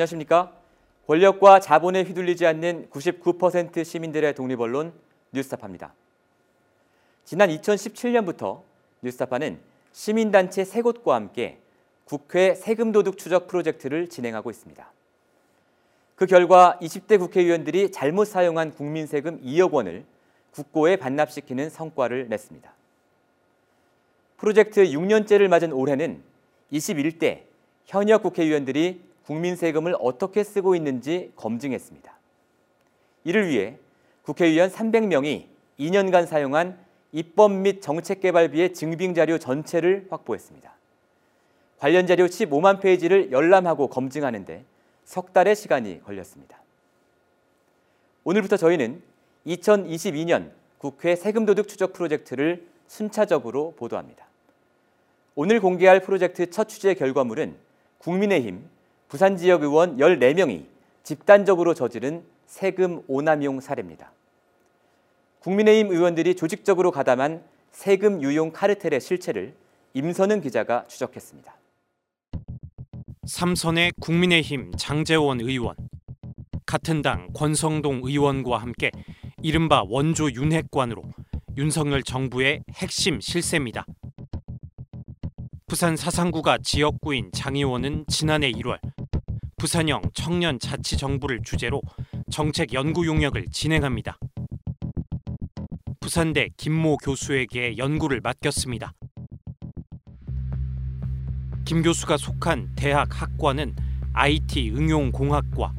안녕하십니까? 권력과 자본에 휘둘리지 않는 99% 시민들의 독립언론 뉴스타파입니다. 지난 2017년부터 뉴스타파는 시민단체 세 곳과 함께 국회 세금도둑 추적 프로젝트를 진행하고 있습니다. 그 결과 20대 국회의원들이 잘못 사용한 국민세금 2억 원을 국고에 반납시키는 성과를 냈습니다. 프로젝트 6년째를 맞은 올해는 21대 현역 국회의원들이 국민 세금을 어떻게 쓰고 있는지 검증했습니다. 이를 위해 국회의원 300명이 2년간 사용한 입법 및 정책개발비의 증빙 자료 전체를 확보했습니다. 관련 자료 15만 페이지를 열람하고 검증하는데 석 달의 시간이 걸렸습니다. 오늘부터 저희는 2022년 국회 세금도둑 추적 프로젝트를 순차적으로 보도합니다. 오늘 공개할 프로젝트 첫 취재 결과물은 국민의힘 부산 지역 의원 14명이 집단적으로 저지른 세금 오남용 사례입니다. 국민의힘 의원들이 조직적으로 가담한 세금 유용 카르텔의 실체를 임선은 기자가 추적했습니다. 삼선의 국민의힘 장재원 의원, 같은 당 권성동 의원과 함께 이른바 원조 윤핵관으로 윤석열 정부의 핵심 실세입니다. 부산 사상구가 지역구인 장 의원은 지난해 1월 부산형 청년 자치 정부를 주제로 정책 연구 용역을 진행합니다. 부산대 김모 교수에게 연구를 맡겼습니다. 김 교수가 속한 대학 학과는 IT 응용공학과,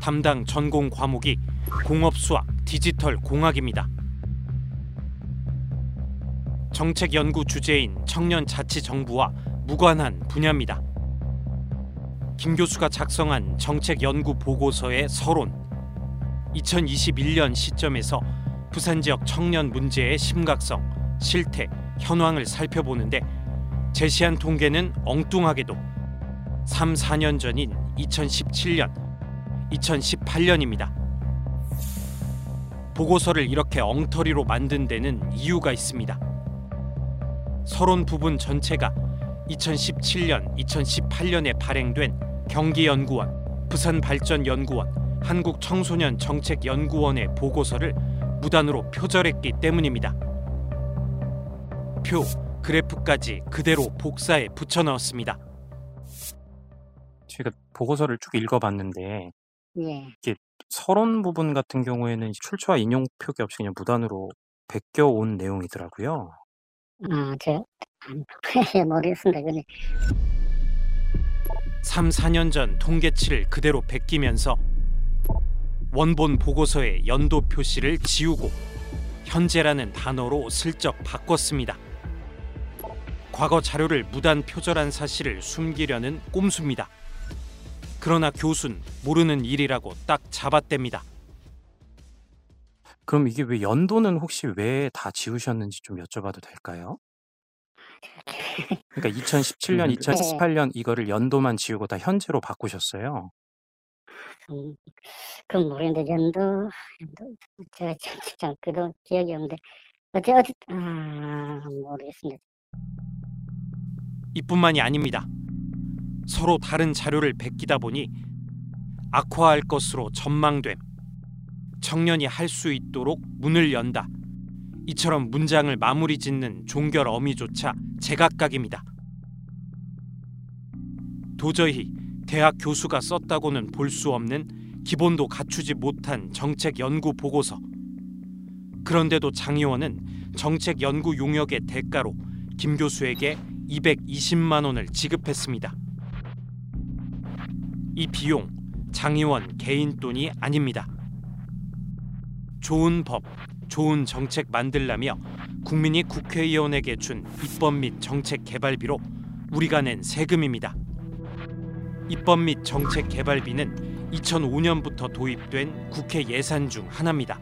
담당 전공 과목이 공업수학, 디지털 공학입니다. 정책 연구 주제인 청년 자치 정부와 무관한 분야입니다. 김 교수가 작성한 정책 연구 보고서의 서론 2021년 시점에서 부산 지역 청년 문제의 심각성, 실태, 현황을 살펴보는데 제시한 통계는 엉뚱하게도 3, 4년 전인 2017년, 2018년입니다. 보고서를 이렇게 엉터리로 만든 데는 이유가 있습니다. 서론 부분 전체가 2017년, 2018년에 발행된 경기연구원, 부산발전연구원, 한국청소년정책연구원의 보고서를 무단으로 표절했기 때문입니다. 표, 그래프까지 그대로 복사해 붙여 넣었습니다. 제가 보고서를 쭉 읽어봤는데 예. 서론 부분 같은 경우에는 출처와 인용 표기 없이 그냥 무단으로 베껴온 내용이더라고요. 아, 저, 모르겠습니다. 근데, 3, 4년 전 통계치를 그대로 베끼면서 원본 보고서의 연도 표시를 지우고 현재라는 단어로 슬쩍 바꿨습니다. 과거 자료를 무단 표절한 사실을 숨기려는 꼼수입니다. 그러나 교수는 모르는 일이라고 딱 잡아댑니다. 그럼 이게 왜 연도는 혹시 왜 다 지우셨는지 좀 여쭤봐도 될까요? 그러니까 2017년, 네. 2018년 이거를 연도만 지우고 다 현재로 바꾸셨어요. 음, 그건 모르겠는데, 연도, 연도, 제가 참, 참, 그도 기억이 없는데, 어째, 어째, 아, 모르겠습니다. 이뿐만이 아닙니다. 서로 다른 자료를 베끼다 보니 악화할 것으로 전망됨. 청년이 할 수 있도록 문을 연다. 이처럼 문장을 마무리 짓는 종결 어미조차 제각각입니다. 도저히 대학 교수가 썼다고는 볼 수 없는 기본도 갖추지 못한 정책 연구 보고서. 그런데도 장 의원은 정책 연구 용역의 대가로 김 교수에게 220만 원을 지급했습니다. 이 비용 장 의원 개인 돈이 아닙니다. 좋은 법, 좋은 정책 만들라며 국민이 국회의원에게 준 입법 및 정책 개발비로 우리가 낸 세금입니다. 입법 및 정책 개발비는 2005년부터 도입된 국회 예산 중 하나입니다.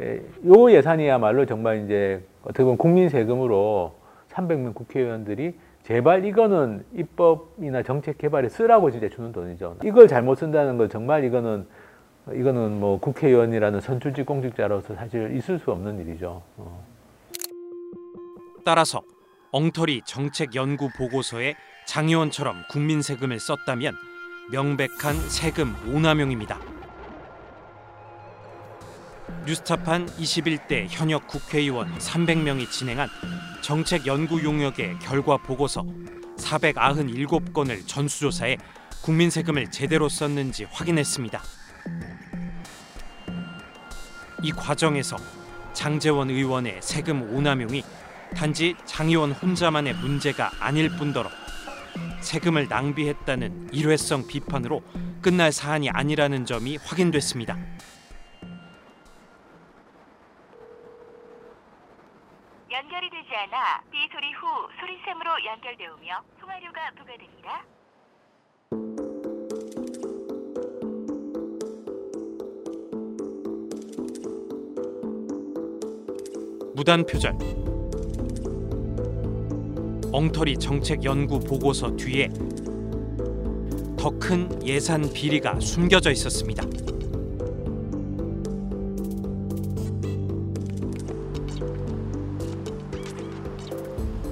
예, 요 예산이야말로 정말 이제 어떻게 보면 국민 세금으로 300명 국회의원들이 제발 이거는 입법이나 정책 개발에 쓰라고 진짜 주는 돈이죠. 이걸 잘못 쓴다는 건 정말 이거는 이거는 뭐 국회의원이라는 선출직 공직자로서 사실 있을 수 없는 일이죠. 어. 따라서 엉터리 정책 연구 보고서에 장 의원처럼 국민 세금을 썼다면 명백한 세금 오남용입니다. 뉴스타판 21대 현역 국회의원 300명이 진행한 정책 연구 용역의 결과 보고서 497건을 전수조사해 국민 세금을 제대로 썼는지 확인했습니다. 이 과정에서 장재원 의원의 세금 오남용이 단지 장 의원 혼자만의 문제가 아닐 뿐더러 세금을 낭비했다는 일회성 비판으로 끝날 사안이 아니라는 점이 확인됐습니다. 연결이 되지 않아 삐 소리 후 소리샘으로 연결되오며 통화료가 부과됩니다. 무단 표절 엉터리 정책 연구 보고서 뒤에 더 큰 예산 비리가 숨겨져 있었습니다.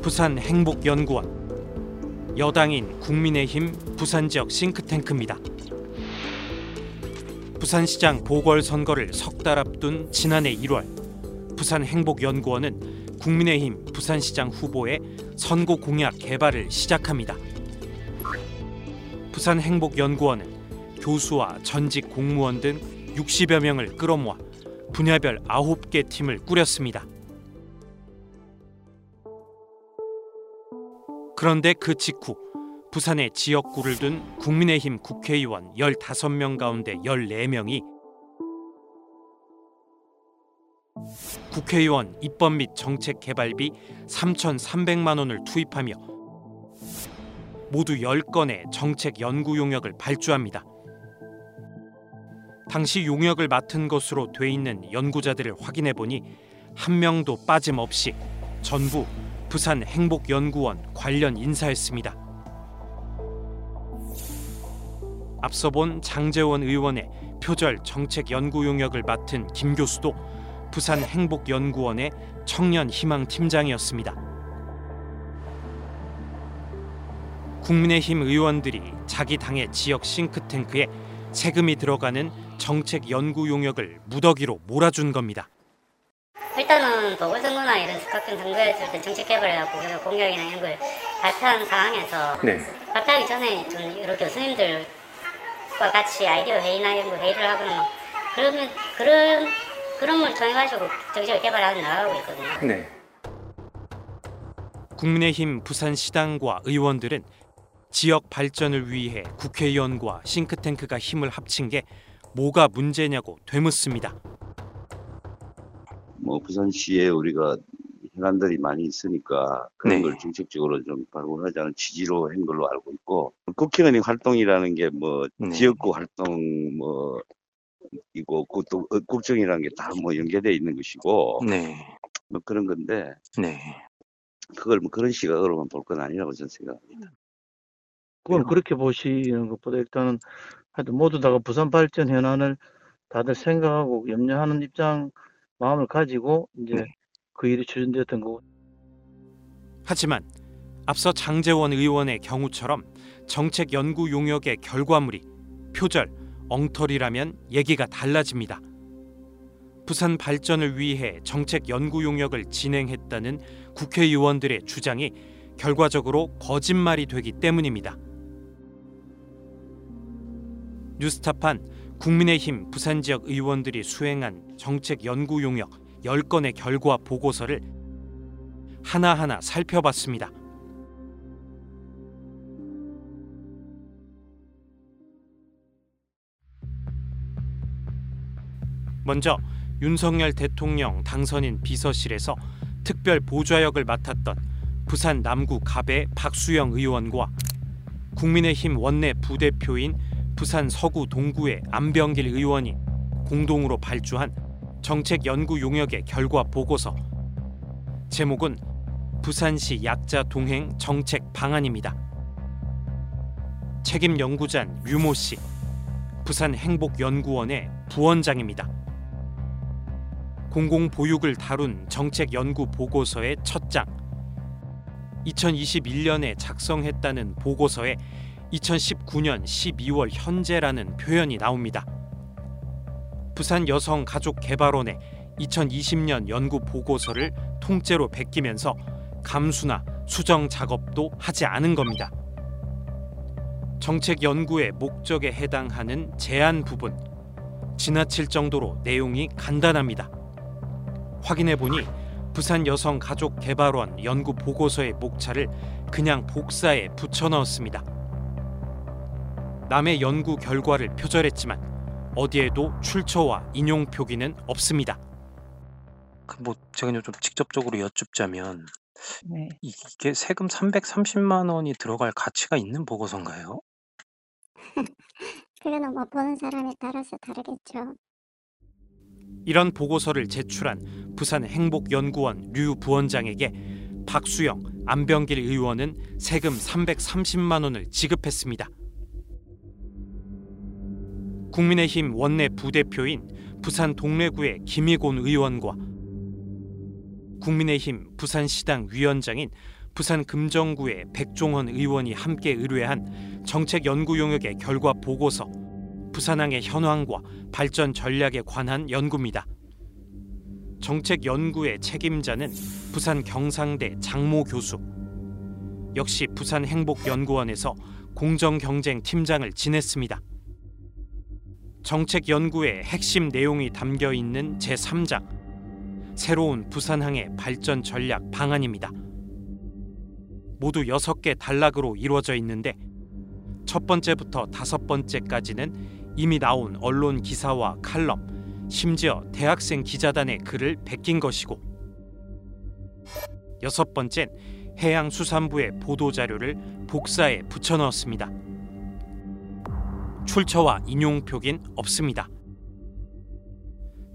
부산 행복연구원 여당인 국민의힘 부산 지역 싱크탱크입니다. 부산시장 보궐선거를 석 달 앞둔 지난해 1월 부산 행복연구원은 국민의힘 부산시장 후보의 선거 공약 개발을 시작합니다. 부산 행복연구원은 교수와 전직 공무원 등 60여 명을 끌어모아 분야별 9개 팀을 꾸렸습니다. 그런데 그 직후 부산에 지역구를 둔 국민의힘 국회의원 15명 가운데 14명이 국회의원 입법 및 정책 개발비 3,300만 원을 투입하며 모두 10건의 정책 연구 용역을 발주합니다. 당시 용역을 맡은 것으로 돼 있는 연구자들을 확인해 보니 한 명도 빠짐없이 전부 부산 행복연구원 관련 인사였습니다. 앞서 본 장재원 의원의 표절 정책 연구 용역을 맡은 김 교수도 부산 행복연구원의 청년 희망 팀장이었습니다. 국민의힘 의원들이 자기 당의 지역 싱크탱크에 세금이 들어가는 정책 연구 용역을 무더기로 몰아준 겁니다. 일단은 보궐선거나 이런 각종 선거했을 때 정책 그래서 공약이나 이런 걸 발표한 상황에서 네. 발표하기 전에 좀 여러 교수님들과 같이 아이디어 회의나 이런 거 회의를 하거나 그러면 그런 그런 걸 통해 가지고 정책을 개발하고 나가고 있거든요. 네. 국민의힘 부산시당과 의원들은 지역 발전을 위해 국회의원과 싱크탱크가 힘을 합친 게 뭐가 문제냐고 되묻습니다. 뭐 부산시에 우리가 현안들이 많이 있으니까 그런 네. 걸 정책적으로 좀 발굴하자는 취지로 한 걸로 알고 있고 국회의원의 활동이라는 게뭐 네. 지역구 활동 뭐 이고 그또 국정이라는 게 다 뭐 연계되어 있는 것이고 네. 뭐 그런 건데 네. 그걸 뭐 그런 시각으로만 볼 건 아니라고 저는 생각합니다. 그건 그렇게 보시는 것보다 일단은 하여튼 모두 다가 부산 발전 현안을 다들 생각하고 염려하는 입장 마음을 가지고 이제 네. 그 일이 추진되었던 거고 하지만 앞서 장재원 의원의 경우처럼 정책 연구 용역의 결과물이 표절, 엉터리라면 얘기가 달라집니다. 부산 발전을 위해 정책 연구 용역을 진행했다는 국회의원들의 주장이 결과적으로 거짓말이 되기 때문입니다. 뉴스타판 국민의힘 부산 지역 의원들이 수행한 정책 연구 용역 10건의 결과 보고서를 하나하나 살펴봤습니다. 먼저 윤석열 대통령 당선인 비서실에서 특별 보좌역을 맡았던 부산 남구 갑의 박수영 의원과 국민의힘 원내 부대표인 부산 서구 동구의 안병길 의원이 공동으로 발주한 정책 연구 용역의 결과 보고서 제목은 부산시 약자 동행 정책 방안입니다. 책임 연구자는 유모 씨, 부산 행복연구원의 부원장입니다. 공공 보육을 다룬 정책 연구 보고서의 첫 장. 2021년에 작성했다는 보고서에 2019년 12월 현재라는 표현이 나옵니다. 부산 여성가족개발원의 2020년 연구 보고서를 통째로 베끼면서 감수나 수정 작업도 하지 않은 겁니다. 정책 연구의 목적에 해당하는 제안 부분 지나칠 정도로 내용이 간단합니다. 확인해 보니 부산 여성 가족 개발원 연구 보고서의 목차를 그냥 복사에 붙여 넣었습니다. 남의 연구 결과를 표절했지만 어디에도 출처와 인용 표기는 없습니다. 그뭐 제가 좀 직접적으로 여쭙자면 네. 이- 이게 세금 330만 원이 들어갈 가치가 있는 보고서인가요? 그거는 뭐 보는 사람에 따라서 다르겠죠. 이런 보고서를 제출한 부산 행복연구원 류 부원장에게 박수영, 안병길 의원은 세금 330만 원을 지급했습니다. 국민의힘 원내 부대표인 부산 동래구의 김희곤 의원과 국민의힘 부산시당 위원장인 부산 금정구의 백종원 의원이 함께 의뢰한 정책 연구 용역의 결과 보고서 부산항의 현황과 발전 전략에 관한 연구입니다. 정책 연구의 책임자는 부산 경상대 장모 교수. 역시 부산 행복연구원에서 공정경쟁 팀장을 지냈습니다. 정책 연구의 핵심 내용이 담겨 있는 제3장 새로운 부산항의 발전 전략 방안입니다. 모두 6개 단락으로 이루어져 있는데 첫 번째부터 다섯 번째까지는 이미 나온 언론 기사와 칼럼, 심지어 대학생 기자단의 글을 베낀 것이고 여섯 번째는 해양수산부의 보도 자료를 복사에 붙여 넣었습니다. 출처와 인용 표긴 없습니다.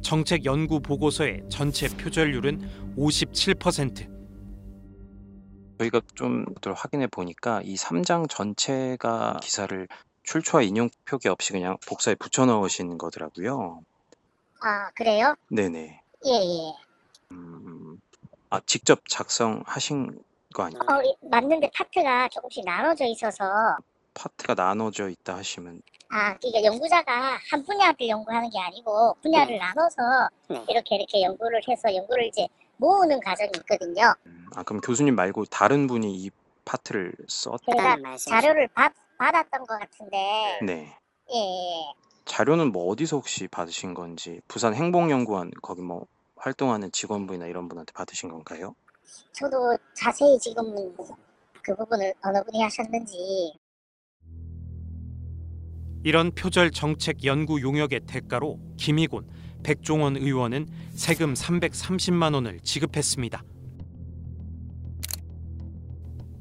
정책 연구 보고서의 전체 표절률은 57%. 저희가 좀 확인해 보니까 이 3장 전체가 기사를 출처와 인용 표기 없이 그냥 복사에 붙여 넣으신 거더라고요. 아, 그래요? 네네. 예, 예. 음, 아 직접 작성하신 거 아니에요? 어, 이- 맞는데 파트가 조금씩 나눠져 있어서 파트가 나눠져 있다 하시면 아, 그러니까 연구자가 한 분야를 연구하는 게 아니고 분야를 나눠서 이렇게 이렇게 연구를 해서 연구를 이제 모으는 과정이 있거든요. 음, 아 그럼 교수님 말고 다른 분이 이 파트를 썼? 제가 자료를 받, 받았던 것 같은데 네. 예, 예. 자료는 뭐 어디서 혹시 받으신 건지 부산 행복연구원 거기 뭐 활동하는 직원분이나 이런 분한테 받으신 건가요? 저도 자세히 지금은 그 부분을 어느 분이 하셨는지 이런 표절 정책 연구 용역의 대가로 김희곤, 백종원 의원은 세금 330만 원을 지급했습니다.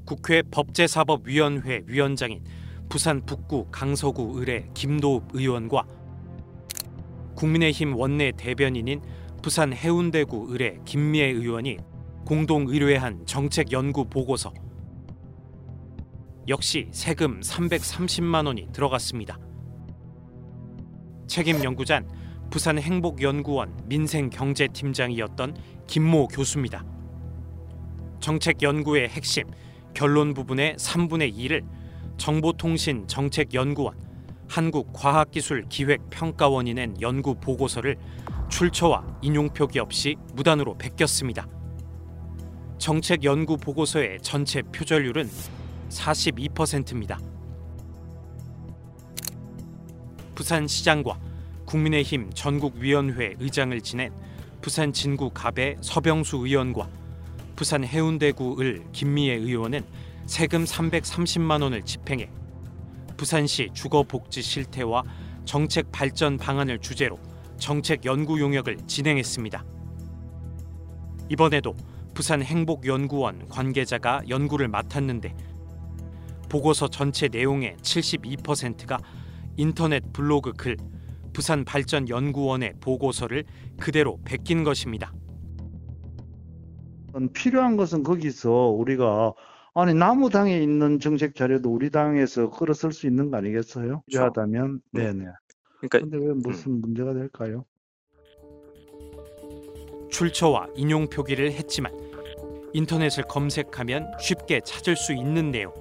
국회 법제사법위원회 위원장인 부산 북구 강서구 의뢰 김도읍 의원과 국민의힘 원내 대변인인 부산 해운대구 의뢰 김미애 의원이 공동 의뢰한 정책 연구 보고서 역시 세금 330만 원이 들어갔습니다. 책임 연구자는 부산 행복연구원 민생경제팀장이었던 김모 교수입니다. 정책 연구의 핵심 결론 부분의 3분의 2를 정보통신 정책연구원 한국과학기술기획평가원이 낸 연구 보고서를 출처와 인용 표기 없이 무단으로 베꼈습니다. 정책 연구 보고서의 전체 표절률은 42%입니다. 부산시장과 국민의힘 전국위원회 의장을 지낸 부산 진구 갑의 서병수 의원과 부산 해운대구 을 김미애 의원은 세금 330만 원을 집행해 부산시 주거복지 실태와 정책 발전 방안을 주제로 정책 연구 용역을 진행했습니다. 이번에도 부산 행복연구원 관계자가 연구를 맡았는데 보고서 전체 내용의 72%가 인터넷 블로그 글 부산 발전 연구원의 보고서를 그대로 베낀 것입니다. 필요한 것은 거기서 우리가 아니 나무 당에 있는 정책 자료도 우리 당에서 끌어 쓸 수 있는 거 아니겠어요? 필요하다면 네. 네네. 그러니까 근데 왜 무슨 문제가 될까요? 출처와 인용 표기를 했지만 인터넷을 검색하면 쉽게 찾을 수 있는 내용.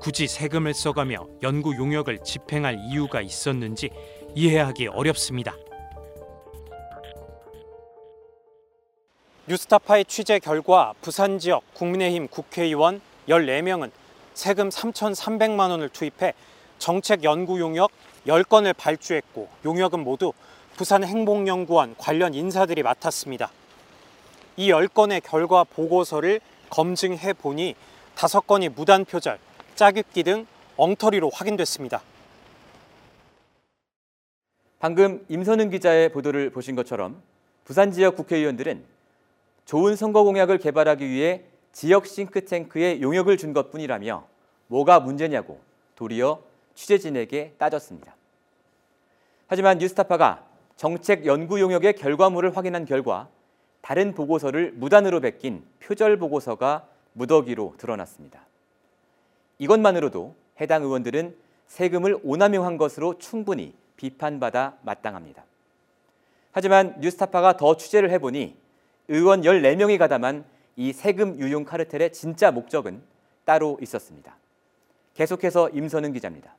굳이 세금을 써가며 연구 용역을 집행할 이유가 있었는지 이해하기 어렵습니다. 뉴스타파의 취재 결과 부산 지역 국민의힘 국회의원 14명은 세금 3,300만 원을 투입해 정책 연구 용역 10건을 발주했고 용역은 모두 부산 행복연구원 관련 인사들이 맡았습니다. 이 10건의 결과 보고서를 검증해 보니 5건이 무단 표절, 짜깁기 등 엉터리로 확인됐습니다. 방금 임선은 기자의 보도를 보신 것처럼 부산 지역 국회의원들은 좋은 선거 공약을 개발하기 위해 지역 싱크탱크에 용역을 준 것뿐이라며 뭐가 문제냐고 도리어 취재진에게 따졌습니다. 하지만 뉴스타파가 정책 연구 용역의 결과물을 확인한 결과 다른 보고서를 무단으로 베낀 표절 보고서가 무더기로 드러났습니다. 이것만으로도 해당 의원들은 세금을 오남용한 것으로 충분히 비판받아 마땅합니다. 하지만 뉴스타파가 더 취재를 해보니 의원 14명이 가담한 이 세금 유용 카르텔의 진짜 목적은 따로 있었습니다. 계속해서 임선은 기자입니다.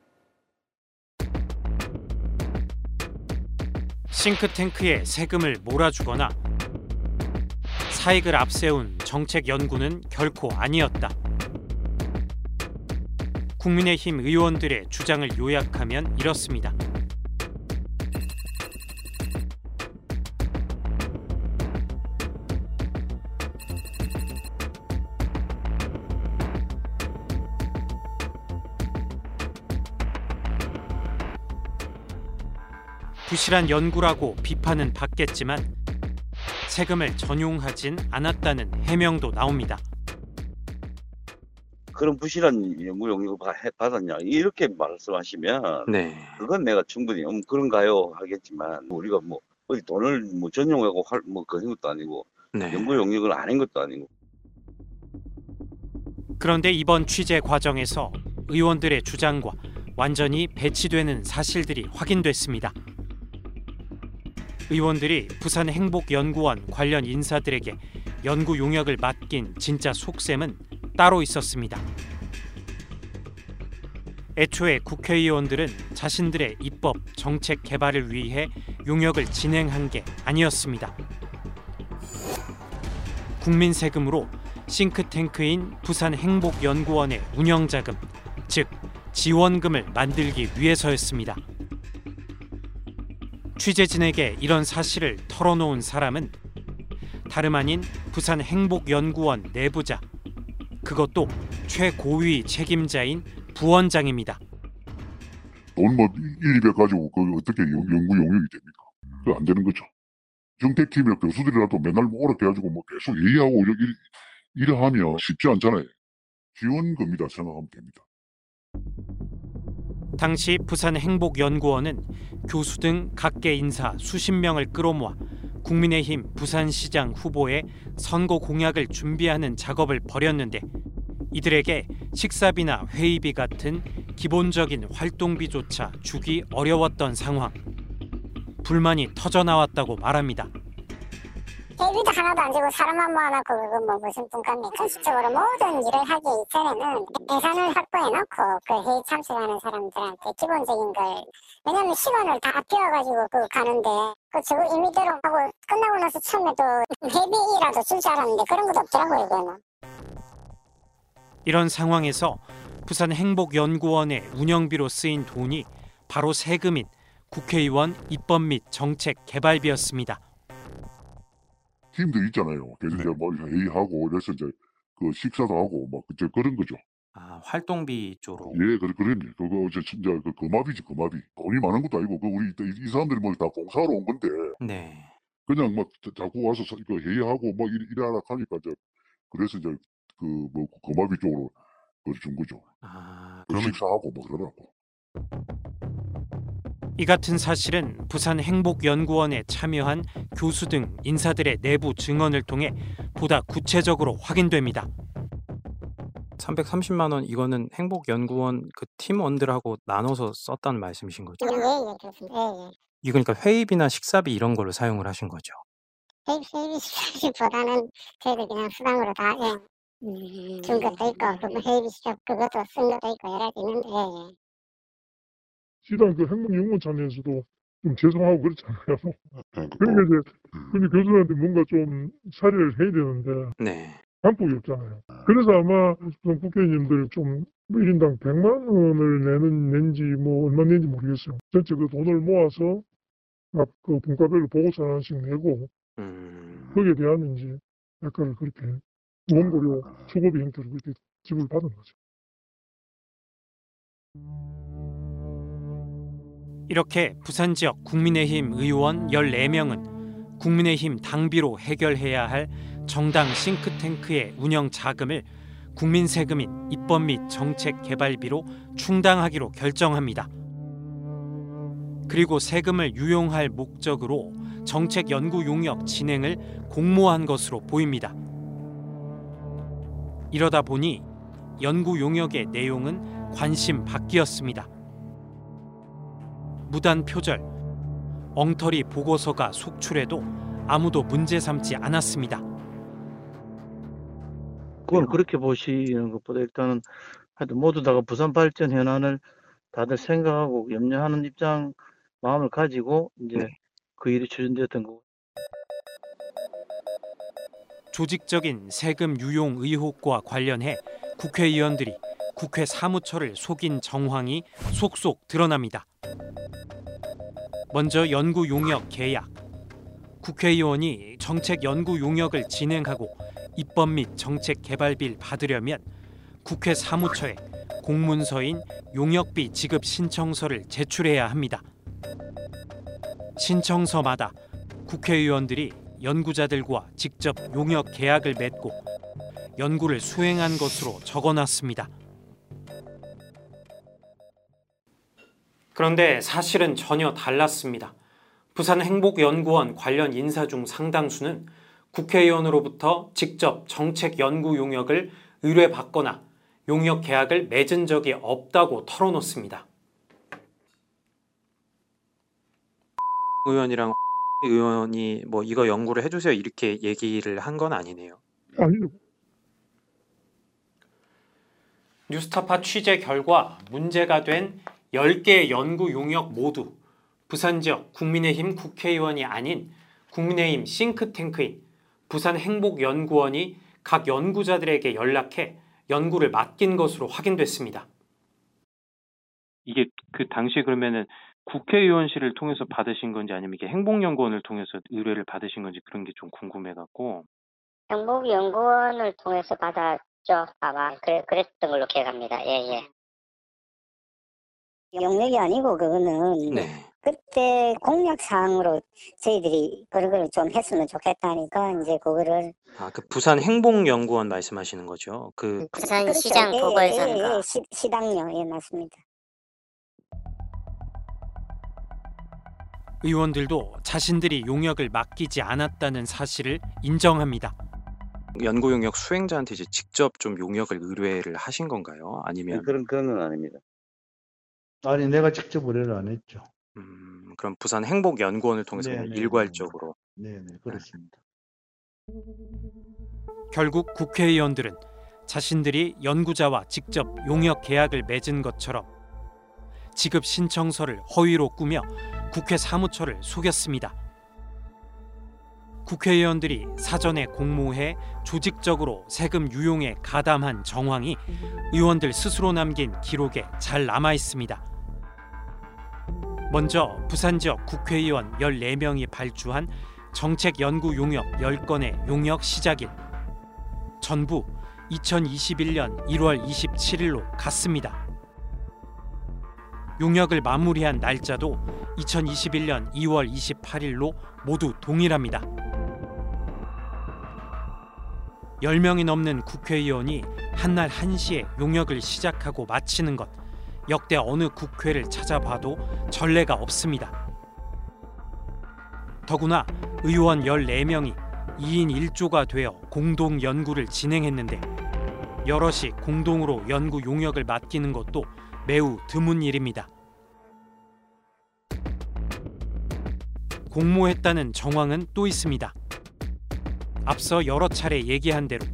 싱크탱크에 세금을 몰아주거나 사익을 앞세운 정책 연구는 결코 아니었다. 국민의힘 의원들의 주장을 요약하면 이렇습니다. 부실한 연구라고 비판은 받겠지만 세금을 전용하진 않았다는 해명도 나옵니다. 그런 부실한 연구 용역을 받았냐 이렇게 말씀하시면 네. 그건 내가 충분히 음 그런가요 하겠지만 우리가 뭐 어디 돈을 뭐 전용하고 할뭐 그런 것도 아니고 네. 연구 용역을 안 한 것도 아니고 그런데 이번 취재 과정에서 의원들의 주장과 완전히 배치되는 사실들이 확인됐습니다. 의원들이 부산 행복연구원 관련 인사들에게 연구 용역을 맡긴 진짜 속셈은 따로 있었습니다. 애초에 국회의원들은 자신들의 입법 정책 개발을 위해 용역을 진행한 게 아니었습니다. 국민 세금으로 싱크탱크인 부산 행복연구원의 운영 자금, 즉 지원금을 만들기 위해서였습니다. 취재진에게 이런 사실을 털어놓은 사람은 다름 아닌 부산 행복연구원 내부자, 그것도 최고위 책임자인 부원장입니다. 돈뭐 1, 200 가지고 그 어떻게 연- 연구 용역이 됩니까? 그거 안 되는 거죠. 정책팀이나 교수들이라도 맨날 오락해 가지고 뭐 계속 얘기하고 이래, 이래 하면 쉽지 않잖아요. 지원금이다 생각하면 됩니다. 당시 부산 행복연구원은 교수 등 각계 인사 수십 명을 끌어모아 국민의힘 부산시장 후보의 선거 공약을 준비하는 작업을 벌였는데 이들에게 식사비나 회의비 같은 기본적인 활동비조차 주기 어려웠던 상황. 불만이 터져 나왔다고 말합니다. 회비도 하나도 안 주고 사람만 모아놓고 그거 뭐 무슨 분과입니까? 실적으로 모든 일을 하기 이전에는 예산을 확보해놓고 그 회의 참석하는 사람들한테 기본적인 걸 왜냐면 시간을 다 아껴가지고 그 가는데 그 저거 임의대로 하고 끝나고 나서 처음에도 회비라도 줄 줄 알았는데 그런 것도 없더라고요 이거는. 이런 상황에서 부산 행복연구원의 운영비로 쓰인 돈이 바로 세금인 국회의원 입법 및 정책 개발비였습니다. 팀들 있잖아요. 그래서 이제 뭐 회의하고 그래서 이제 그 식사도 하고 막 이제 그런 거죠. 아, 활동비 쪽으로. 예, 그래, 그러니 그거 이제 진짜 그 금압이지 금압이. 돈이 많은 것도 아니고 그 우리 이, 이 사람들이 뭐다 봉사하러 온 건데 네. 그냥 막 자- 자꾸 와서 서- 이거 회의하고 막 이래, 이래 하라 하니까 이제 그래서 이제 그 뭐 금압이 쪽으로 그걸 준 거죠. 아, 그 식사하고 뭐 그러더라고. 이 같은 사실은 부산 행복연구원에 참여한 교수 등 인사들의 내부 증언을 통해 보다 구체적으로 확인됩니다. 330만 원 이거는 행복연구원 그 팀원들하고 나눠서 썼다는 말씀이신 거죠? 예 예 그렇습니다. 예 예. 이 그러니까 회의비나 식사비 이런 걸로 사용을 하신 거죠? 회비 회비 보다는 저희들 그냥 수당으로 다 예. 음, 준 것도 있고 그뭐 회비 시접 그것도 쓴 것도 있고 여러 가지 있는데 예, 예. 시당 그 행복영문차에서도 좀 죄송하고 그렇잖아요. 그러니까 이제 근데 교수한테 뭔가 좀 사례를 해야 되는데 네. 방법이 없잖아요. 그래서 아마 국회의원님들 좀뭐 1인당 100만 원을 내는 낸지 뭐 얼마 낸지 모르겠어요. 전체 그 돈을 모아서 각그 분과별로 보고서 하나씩 내고 음, 거기에 대한 이제 약간을 그렇게 원고료 수고비 형태로 그렇게 지불 받은 거죠. 이렇게 부산 지역 국민의힘 의원 14명은 국민의힘 당비로 해결해야 할 정당 싱크탱크의 운영 자금을 국민 세금인 입법 및 정책 개발비로 충당하기로 결정합니다. 그리고 세금을 유용할 목적으로 정책 연구 용역 진행을 공모한 것으로 보입니다. 이러다 보니 연구 용역의 내용은 관심 밖이었습니다. 무단 표절, 엉터리 보고서가 속출해도 아무도 문제 삼지 않았습니다. 그건 그렇게 보시는 것보다 일단은 하여튼 모두 다가 부산 발전 현안을 다들 생각하고 염려하는 입장 마음을 가지고 이제 그 일이 추진되었던 거고. 조직적인 세금 유용 의혹과 관련해 국회의원들이 국회 사무처를 속인 정황이 속속 드러납니다. 먼저 연구 용역 계약. 국회의원이 정책 연구 용역을 진행하고 입법 및 정책 개발비를 받으려면 국회 사무처에 공문서인 용역비 지급 신청서를 제출해야 합니다. 신청서마다 국회의원들이 연구자들과 직접 용역 계약을 맺고 연구를 수행한 것으로 적어놨습니다. 그런데 사실은 전혀 달랐습니다. 부산 행복연구원 관련 인사 중 상당수는 국회의원으로부터 직접 정책 연구 용역을 의뢰받거나 용역 계약을 맺은 적이 없다고 털어놓습니다. 의원이랑 의원이 뭐 이거 연구를 해주세요 이렇게 얘기를 한 건 아니네요. 아니요. 뉴스타파 취재 결과 문제가 된 10개 연구 용역 모두 부산 지역 국민의힘 국회의원이 아닌 국민의힘 싱크탱크인 부산행복연구원이 각 연구자들에게 연락해 연구를 맡긴 것으로 확인됐습니다. 이게 그 당시 그러면은 국회의원실을 통해서 받으신 건지 아니면 이게 행복연구원을 통해서 의뢰를 받으신 건지 그런 게 좀 궁금해갖고 행복연구원을 통해서 받았죠. 아마 그래, 그랬던 걸로 기억합니다. 예, 예. 용역이 아니고 그거는 네. 그때 공약 사항으로 저희들이 그걸 좀 했으면 좋겠다니까 이제 그거를 아 그 부산 행복연구원 말씀하시는 거죠. 그 부산시장 그렇죠. 예, 보궐선거. 예, 예, 시, 시당요 예 맞습니다. 의원들도 자신들이 용역을 맡기지 않았다는 사실을 인정합니다. 연구 용역 수행자한테 이제 직접 좀 용역을 의뢰를 하신 건가요? 아니면 그런 그런 건 아닙니다. 아니 내가 직접 의뢰를 안 했죠. 음, 그럼 부산 행복연구원을 통해서 네, 그냥 네, 네, 일괄적으로 네네 그렇습니다. 결국 국회의원들은 자신들이 연구자와 직접 용역 계약을 맺은 것처럼 지급 신청서를 허위로 꾸며 국회 사무처를 속였습니다. 국회의원들이 사전에 공모해 조직적으로 세금 유용에 가담한 정황이 의원들 스스로 남긴 기록에 잘 남아 있습니다. 먼저 부산 지역 국회의원 14명이 발주한 정책 연구 용역 10건의 용역 시작일 전부 2021년 1월 27일로 같습니다. 용역을 마무리한 날짜도 2021년 2월 28일로 모두 동일합니다. 10명이 넘는 국회의원이 한날 1시에 용역을 시작하고 마치는 것 역대 어느 국회를 찾아봐도 전례가 없습니다. 더구나 의원 14명이 2인 1조가 되어 공동 연구를 진행했는데 여럿이 공동으로 연구 용역을 맡기는 것도 매우 드문 일입니다. 공모했다는 정황은 또 있습니다. 앞서 여러 차례 얘기한 대로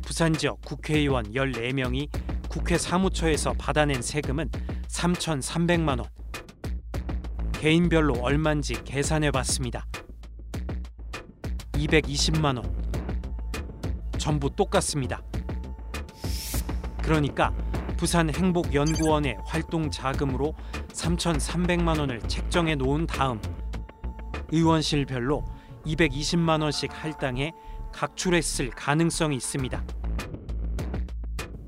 부산 지역 국회의원 14명이 국회 사무처에서 받아낸 세금은 3,300만 원. 개인별로 얼마인지 계산해 봤습니다. 220만 원. 전부 똑같습니다. 그러니까 부산 행복연구원의 활동 자금으로 3,300만 원을 책정해 놓은 다음 의원실별로 220만 원씩 할당해 각출했을 가능성이 있습니다.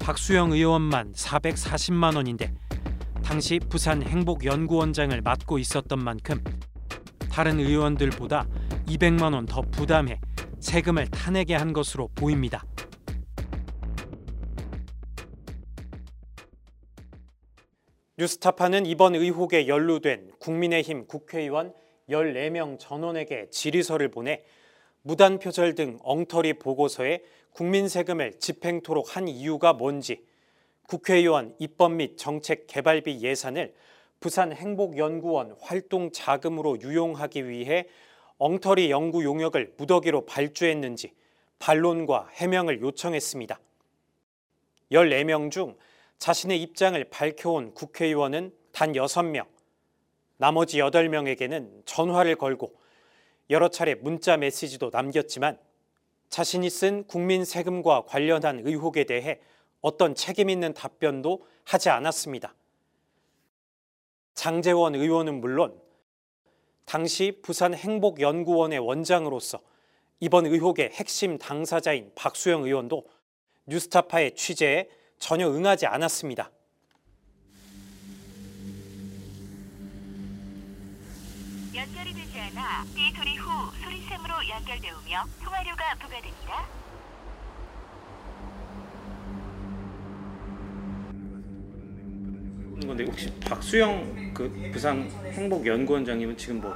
박수영 의원만 440만 원인데 당시 부산 행복연구원장을 맡고 있었던 만큼 다른 의원들보다 200만 원 더 부담해 세금을 타내게 한 것으로 보입니다. 뉴스타파는 이번 의혹에 연루된 국민의힘 국회의원 14명 전원에게 질의서를 보내 무단 표절 등 엉터리 보고서에 국민 세금을 집행토록 한 이유가 뭔지 국회의원 입법 및 정책 개발비 예산을 부산 행복연구원 활동 자금으로 유용하기 위해 엉터리 연구 용역을 무더기로 발주했는지 반론과 해명을 요청했습니다. 14명 중 자신의 입장을 밝혀온 국회의원은 단 6명, 나머지 8명에게는 전화를 걸고 여러 차례 문자 메시지도 남겼지만 자신이 쓴 국민 세금과 관련한 의혹에 대해 어떤 책임 있는 답변도 하지 않았습니다. 장재원 의원은 물론 당시 부산 행복연구원의 원장으로서 이번 의혹의 핵심 당사자인 박수영 의원도 뉴스타파의 취재에 전혀 응하지 않았습니다. 연결이 되지 않아 삐 소리 후 소리샘으로 연결되오며 통화료가 부과됩니다. 근데 혹시 박수영 그 부산 행복연구원장님은 지금 뭐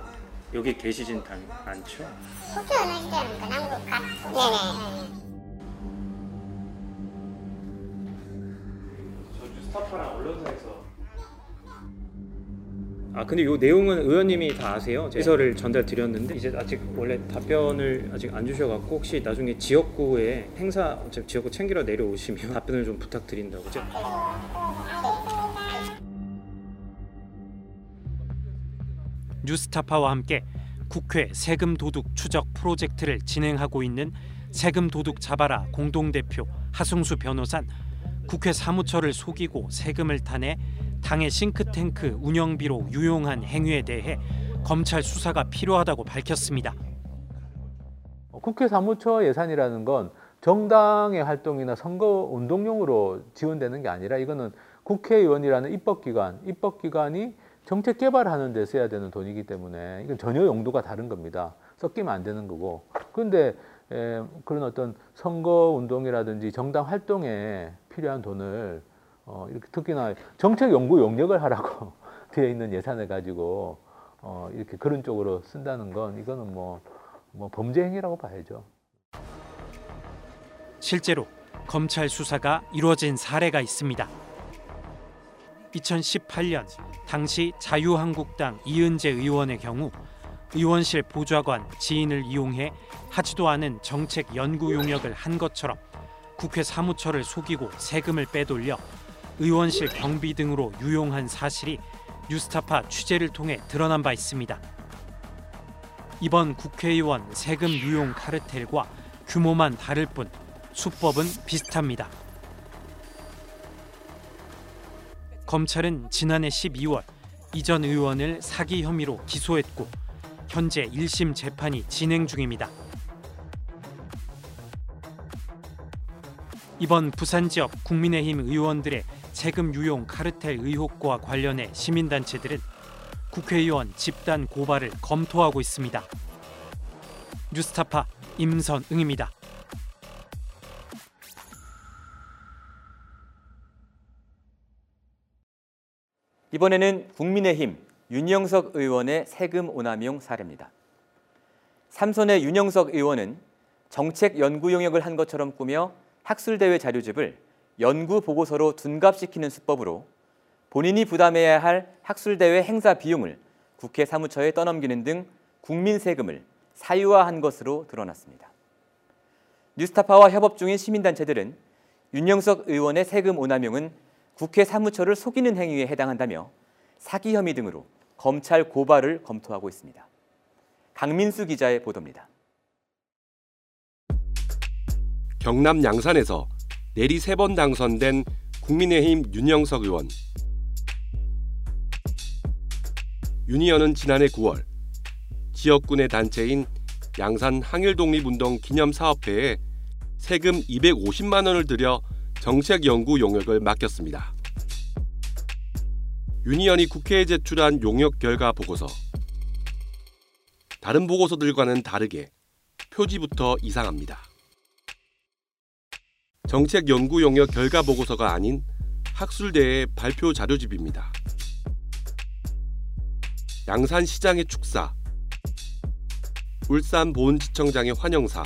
여기 계시진 않, 않죠? 혹시 어느 시대는 그남국 가? 네네. 아 근데 요 내용은 의원님이 다 아세요. 제서를 전달 드렸는데 이제 아직 원래 답변을 아직 안 주셔갖고 혹시 나중에 지역구에 행사 어차피 지역구 챙기러 내려오시면 답변을 좀 부탁드린다고. 그죠? 뉴스타파와 함께 국회 세금 도둑 추적 프로젝트를 진행하고 있는 세금 도둑 잡아라 공동대표 하승수 변호사는 국회 사무처를 속이고 세금을 타내 당의 싱크탱크 운영비로 유용한 행위에 대해 검찰 수사가 필요하다고 밝혔습니다. 국회 사무처 예산이라는 건 정당의 활동이나 선거 운동용으로 지원되는 게 아니라 이거는 국회의원이라는 입법기관, 입법기관이 정책 개발하는 데 써야 되는 돈이기 때문에 이건 전혀 용도가 다른 겁니다. 섞이면 안 되는 거고. 그런데 에, 그런 어떤 선거 운동이라든지 정당 활동에 필요한 돈을 어, 이렇게 특히나 정책 연구 용역을 하라고 되어 있는 예산을 가지고 어, 이렇게 그런 쪽으로 쓴다는 건 이거는 뭐, 뭐 범죄 행위라고 봐야죠. 실제로 검찰 수사가 이루어진 사례가 있습니다. 2018년 당시 자유한국당 이은재 의원의 경우 의원실 보좌관 지인을 이용해 하지도 않은 정책 연구 용역을 한 것처럼 국회 사무처를 속이고 세금을 빼돌려 의원실 경비 등으로 유용한 사실이 뉴스타파 취재를 통해 드러난 바 있습니다. 이번 국회의원 세금 유용 카르텔과 규모만 다를 뿐 수법은 비슷합니다. 검찰은 지난해 12월 이전 의원을 사기 혐의로 기소했고 현재 1심 재판이 진행 중입니다. 이번 부산 지역 국민의힘 의원들의 세금 유용 카르텔 의혹과 관련해 시민단체들은 국회의원 집단 고발을 검토하고 있습니다. 뉴스타파 임선응입니다. 이번에는 국민의힘 윤영석 의원의 세금 오남용 사례입니다. 삼선의 윤영석 의원은 정책 연구 용역을 한 것처럼 꾸며 학술대회 자료집을 연구 보고서로 둔갑시키는 수법으로 본인이 부담해야 할 학술대회 행사 비용을 국회 사무처에 떠넘기는 등 국민 세금을 사유화한 것으로 드러났습니다. 뉴스타파와 협업 중인 시민단체들은 윤영석 의원의 세금 오남용은 국회 사무처를 속이는 행위에 해당한다며 사기 혐의 등으로 검찰 고발을 검토하고 있습니다. 강민수 기자의 보도입니다. 경남 양산에서 내리 세 번 당선된 국민의힘 윤영석 의원. 윤 의원은 지난해 9월 지역군의 단체인 양산 항일독립운동 기념사업회에 세금 250만 원을 들여 정책 연구 용역을 맡겼습니다. 윤 의원이 국회에 제출한 용역 결과 보고서. 다른 보고서들과는 다르게 표지부터 이상합니다. 정책 연구 용역 결과 보고서가 아닌 학술대의 발표 자료집입니다. 양산 시장의 축사, 울산 보훈지청장의 환영사,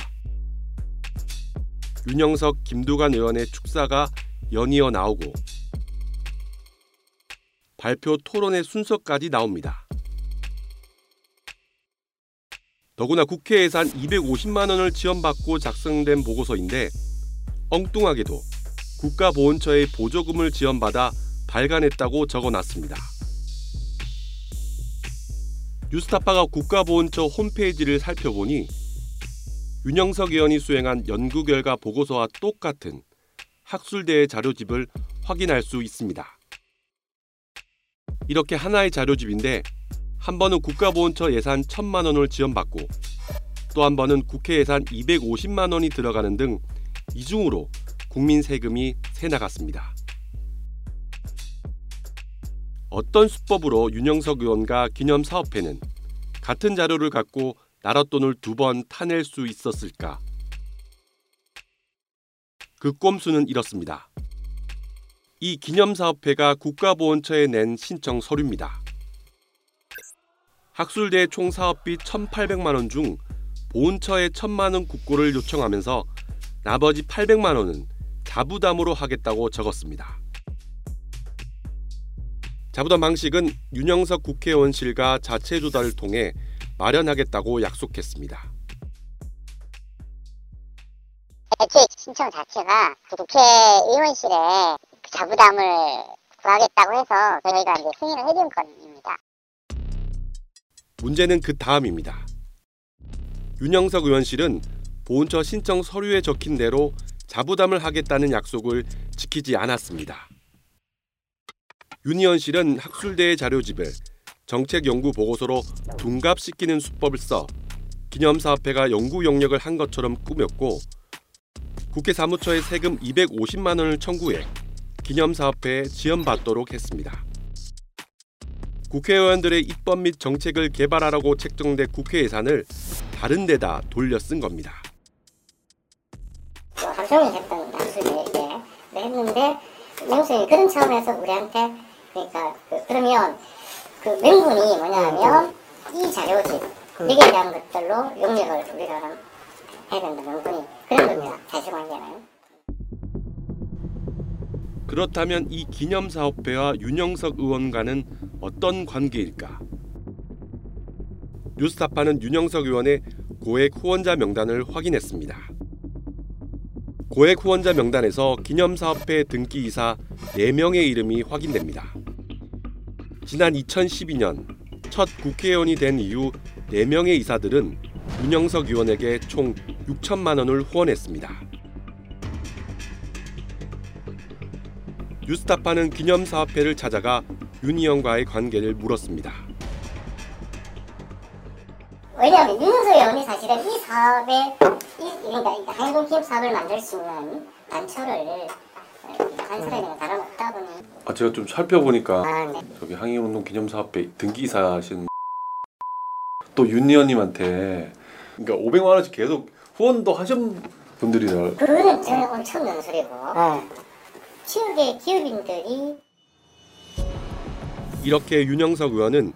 윤영석, 김두관 의원의 축사가 연이어 나오고 발표 토론의 순서까지 나옵니다. 더구나 국회 예산 250만 원을 지원받고 작성된 보고서인데 엉뚱하게도 국가보훈처의 보조금을 지원받아 발간했다고 적어놨습니다. 뉴스타파가 국가보훈처 홈페이지를 살펴보니 윤영석 의원이 수행한 연구 결과 보고서와 똑같은 학술대의 자료집을 확인할 수 있습니다. 이렇게 하나의 자료집인데 한 번은 국가보훈처 예산 1천만 원을 지원받고 또 한 번은 국회 예산 250만 원이 들어가는 등 이중으로 국민 세금이 새 나갔습니다. 어떤 수법으로 윤영석 의원과 기념 사업회는 같은 자료를 갖고 나라 돈을 두 번 타낼 수 있었을까? 그 꼼수는 이렇습니다. 이 기념사업회가 국가보훈처에 낸 신청 서류입니다. 학술대 총 사업비 1,800만 원 중 보훈처에 1,000만 원 국고를 요청하면서 나머지 800만 원은 자부담으로 하겠다고 적었습니다. 자부담 방식은 윤영석 국회의원실과 자체 조달을 통해 마련하겠다고 약속했습니다. 애초에 신청 자체가 그 국회의원실에 그 자부담을 구하겠다고 해서 저희가 이제 승인을 해준 건입니다. 문제는 그 다음입니다. 윤영석 의원실은 보훈처 신청 서류에 적힌 대로 자부담을 하겠다는 약속을 지키지 않았습니다. 윤 의원실은 학술대의 자료집을 정책 연구 보고서로 둔갑시키는 수법을 써 기념사업회가 연구 용역을 한 것처럼 꾸몄고 국회 사무처에 세금 250만 원을 청구해 기념사업회에 지원받도록 했습니다. 국회의원들의 입법 및 정책을 개발하라고 책정된 국회 예산을 다른 데다 돌려 쓴 겁니다. 뭐 하루 종일 했던 단순히 이렇게 했는데 영수이 그런 차원에서 우리한테 그러니까 그, 그러면 그 명분이 뭐냐면 이 자료집 여기에 대한 것들로 용역을 우리가 해야 된다 명분이. 그런 겁니다 사실 관계는. 그렇다면 이 기념 사업회와 윤영석 의원과는 어떤 관계일까? 뉴스타파는 윤영석 의원의 고액 후원자 명단을 확인했습니다. 고액 후원자 명단에서 기념사업회 등기 이사 4명의 이름이 확인됩니다. 지난 2012년 첫 국회의원이 된 이후 4명의 이사들은 윤영석 의원에게 총 6천만 원을 후원했습니다. 뉴스타파는 기념사업회를 찾아가 윤 의원과의 관계를 물었습니다. 왜냐하면 윤영석 의원이 사실은 이 사업에 이, 그러니까 이 한국 기업 사업을 만들 수 있는 단초를 간사람이나 다름없다 보니. 아 제가 좀 살펴보니까 아, 네. 저기 항일운동 기념사업회 등기사신 또윤 의원님한테 그러니까 500만 원씩 계속 후원도 하신 분들이라 그거는 저는 엄청난 소리고. 지역의 기업인들이. 이렇게 윤영석 의원은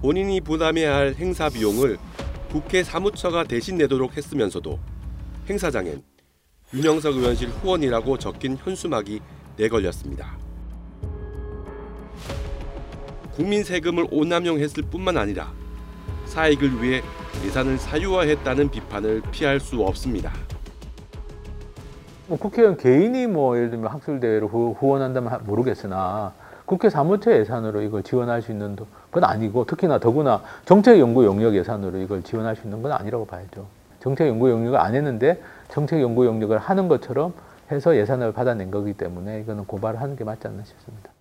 본인이 부담해야 할 행사 비용을 국회 사무처가 대신 내도록 했으면서도 행사장엔 윤영석 의원실 후원이라고 적힌 현수막이 내걸렸습니다. 국민 세금을 오남용했을 뿐만 아니라 사익을 위해 예산을 사유화했다는 비판을 피할 수 없습니다. 뭐 국회의원 개인이 뭐 예를 들면 학술대회를 후, 후원한다면 하- 모르겠으나 국회 사무처 예산으로 이걸 지원할 수 있는 도- 건 아니고 특히나 더구나 정책 연구 용역 예산으로 이걸 지원할 수 있는 건 아니라고 봐야죠. 정책 연구 용역을 안 했는데 정책 연구 용역을 하는 것처럼 해서 예산을 받아낸 거기 때문에 이거는 고발을 하는 게 맞지 않나 싶습니다.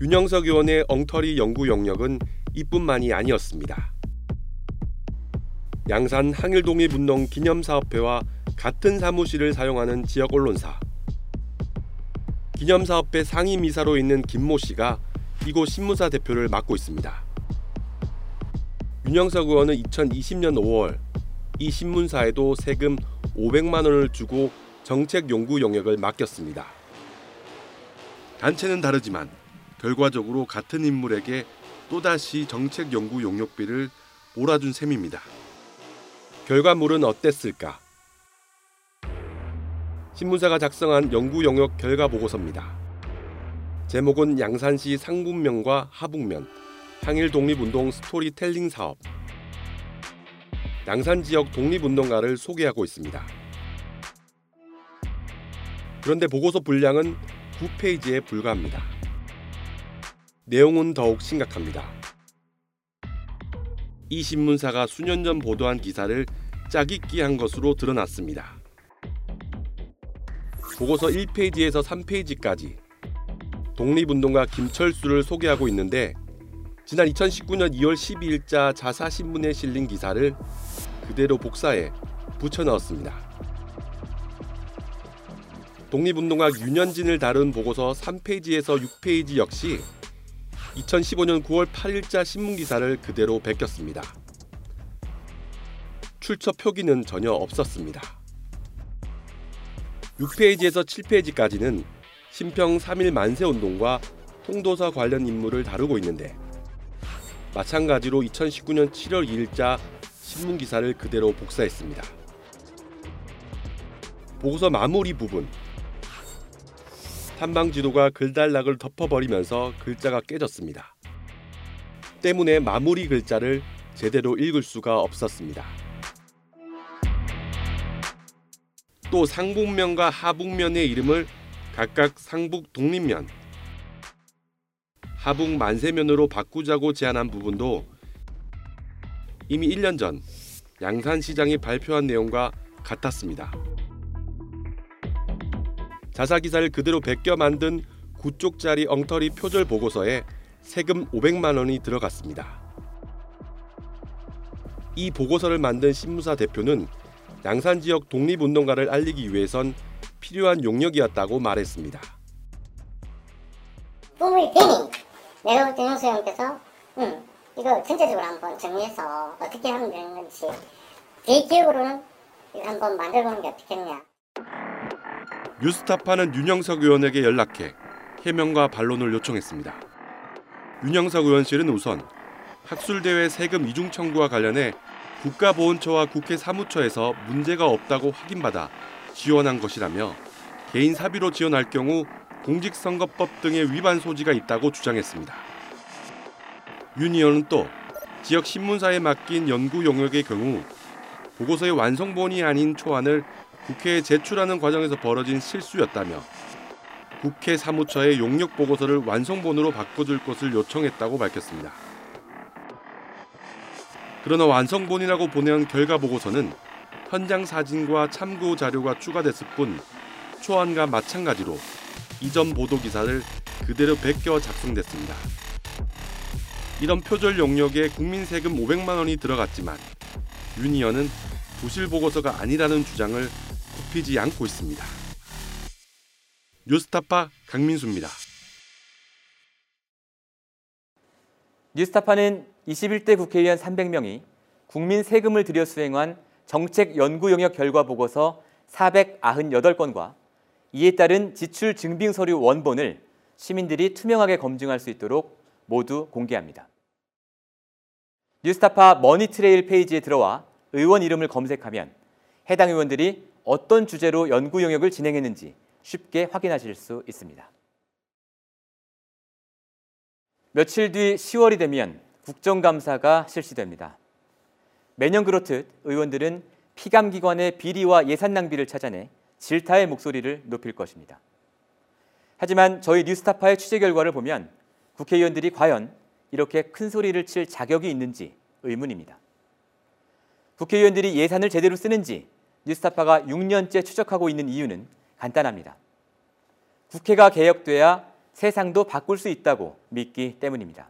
윤영석 의원의 엉터리 연구 영역은 이뿐만이 아니었습니다. 양산 항일독립운동 기념사업회와 같은 사무실을 사용하는 지역 언론사. 기념사업회 상임이사로 있는 김모 씨가 이곳 신문사 대표를 맡고 있습니다. 윤영석 의원은 2020년 5월 이 신문사에도 세금 500만 원을 주고 정책 연구 영역을 맡겼습니다. 단체는 다르지만 결과적으로 같은 인물에게 또다시 정책 연구 용역비를 몰아준 셈입니다. 결과물은 어땠을까? 신문사가 작성한 연구 영역 결과 보고서입니다. 제목은 양산시 상북면과 하북면 항일 독립운동 스토리텔링 사업. 양산 지역 독립운동가를 소개하고 있습니다. 그런데 보고서 분량은 9페이지에 불과합니다. 내용은 더욱 심각합니다. 이 신문사가 수년 전 보도한 기사를 짜깁기한 것으로 드러났습니다. 보고서 1페이지에서 3페이지까지 독립운동가 김철수를 소개하고 있는데 지난 2019년 2월 12일자 자사신문에 실린 기사를 그대로 복사해 붙여 넣었습니다. 독립운동가 윤현진을 다룬 보고서 3페이지에서 6페이지 역시 2015년 9월 8일자 신문 기사를 그대로 베꼈습니다. 출처 표기는 전혀 없었습니다. 6페이지에서 7페이지까지는 신평 3.1 만세운동과 통도사 관련 인물을 다루고 있는데 마찬가지로 2019년 7월 2일자 신문 기사를 그대로 복사했습니다. 보고서 마무리 부분 탐방 지도가 글단락을 덮어버리면서 글자가 깨졌습니다. 때문에 마무리 글자를 제대로 읽을 수가 없었습니다. 또 상북면과 하북면의 이름을 각각 상북 독립면, 하북 만세면으로 바꾸자고 제안한 부분도 이미 1년 전 양산시장이 발표한 내용과 같았습니다. 자사 기사를 그대로 베껴 만든 9쪽짜리 엉터리 표절 보고서에 세금 500만 원이 들어갔습니다. 이 보고서를 만든 신문사 대표는 양산 지역 독립운동가를 알리기 위해선 필요한 용역이었다고 말했습니다. 꿈을 되니 내가 볼때 윤수 형께서 응 이거 전체적으로 한번 정리해서 어떻게 하면 되는 건지 제 기억으로는 한번 만들어보는 게 어떻겠냐 뉴스타파는 윤영석 의원에게 연락해 해명과 반론을 요청했습니다. 윤영석 의원실은 우선 학술대회 세금 이중 청구와 관련해 국가보훈처와 국회 사무처에서 문제가 없다고 확인받아 지원한 것이라며 개인 사비로 지원할 경우 공직선거법 등의 위반 소지가 있다고 주장했습니다. 윤 의원은 또 지역 신문사에 맡긴 연구 용역의 경우 보고서의 완성본이 아닌 초안을 국회에 제출하는 과정에서 벌어진 실수였다며 국회 사무처에 용역 보고서를 완성본으로 바꿔줄 것을 요청했다고 밝혔습니다. 그러나 완성본이라고 보내온 결과 보고서는 현장 사진과 참고 자료가 추가됐을 뿐 초안과 마찬가지로 이전 보도 기사를 그대로 베껴 작성됐습니다. 이런 표절 용역에 국민 세금 500만 원이 들어갔지만 윤 의원은 부실 보고서가 아니라는 주장을 굽히지 않고 있습니다. 뉴스타파 강민수입니다. 뉴스타파는 21대 국회의원 300명이 국민 세금을 들여 수행한 정책 연구 용역 결과 보고서 498건과 이에 따른 지출 증빙 서류 원본을 시민들이 투명하게 검증할 수 있도록 모두 공개합니다. 뉴스타파 Money Trail 페이지에 들어와 의원 이름을 검색하면 해당 의원들이 어떤 주제로 연구 영역을 진행했는지 쉽게 확인하실 수 있습니다. 며칠 뒤 10월이 되면 국정감사가 실시됩니다. 매년 그렇듯 의원들은 피감기관의 비리와 예산 낭비를 찾아내 질타의 목소리를 높일 것입니다. 하지만 저희 뉴스타파의 취재 결과를 보면 국회의원들이 과연 이렇게 큰 소리를 칠 자격이 있는지 의문입니다. 국회의원들이 예산을 제대로 쓰는지 뉴스타파가 6년째 추적하고 있는 이유는 간단합니다. 국회가 개혁돼야 세상도 바꿀 수 있다고 믿기 때문입니다.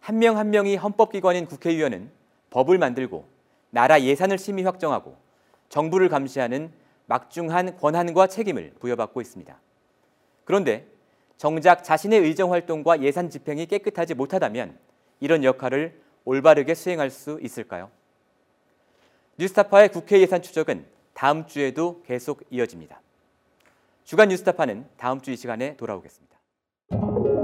한 명한 명이 헌법기관인 국회의원은 법을 만들고 나라 예산을 심의 확정하고 정부를 감시하는 막중한 권한과 책임을 부여받고 있습니다. 그런데 정작 자신의 의정 활동과 예산 집행이 깨끗하지 못하다면 이런 역할을 올바르게 수행할 수 있을까요? 뉴스타파의 국회 예산 추적은 다음 주에도 계속 이어집니다. 주간 뉴스타파는 다음 주 이 시간에 돌아오겠습니다.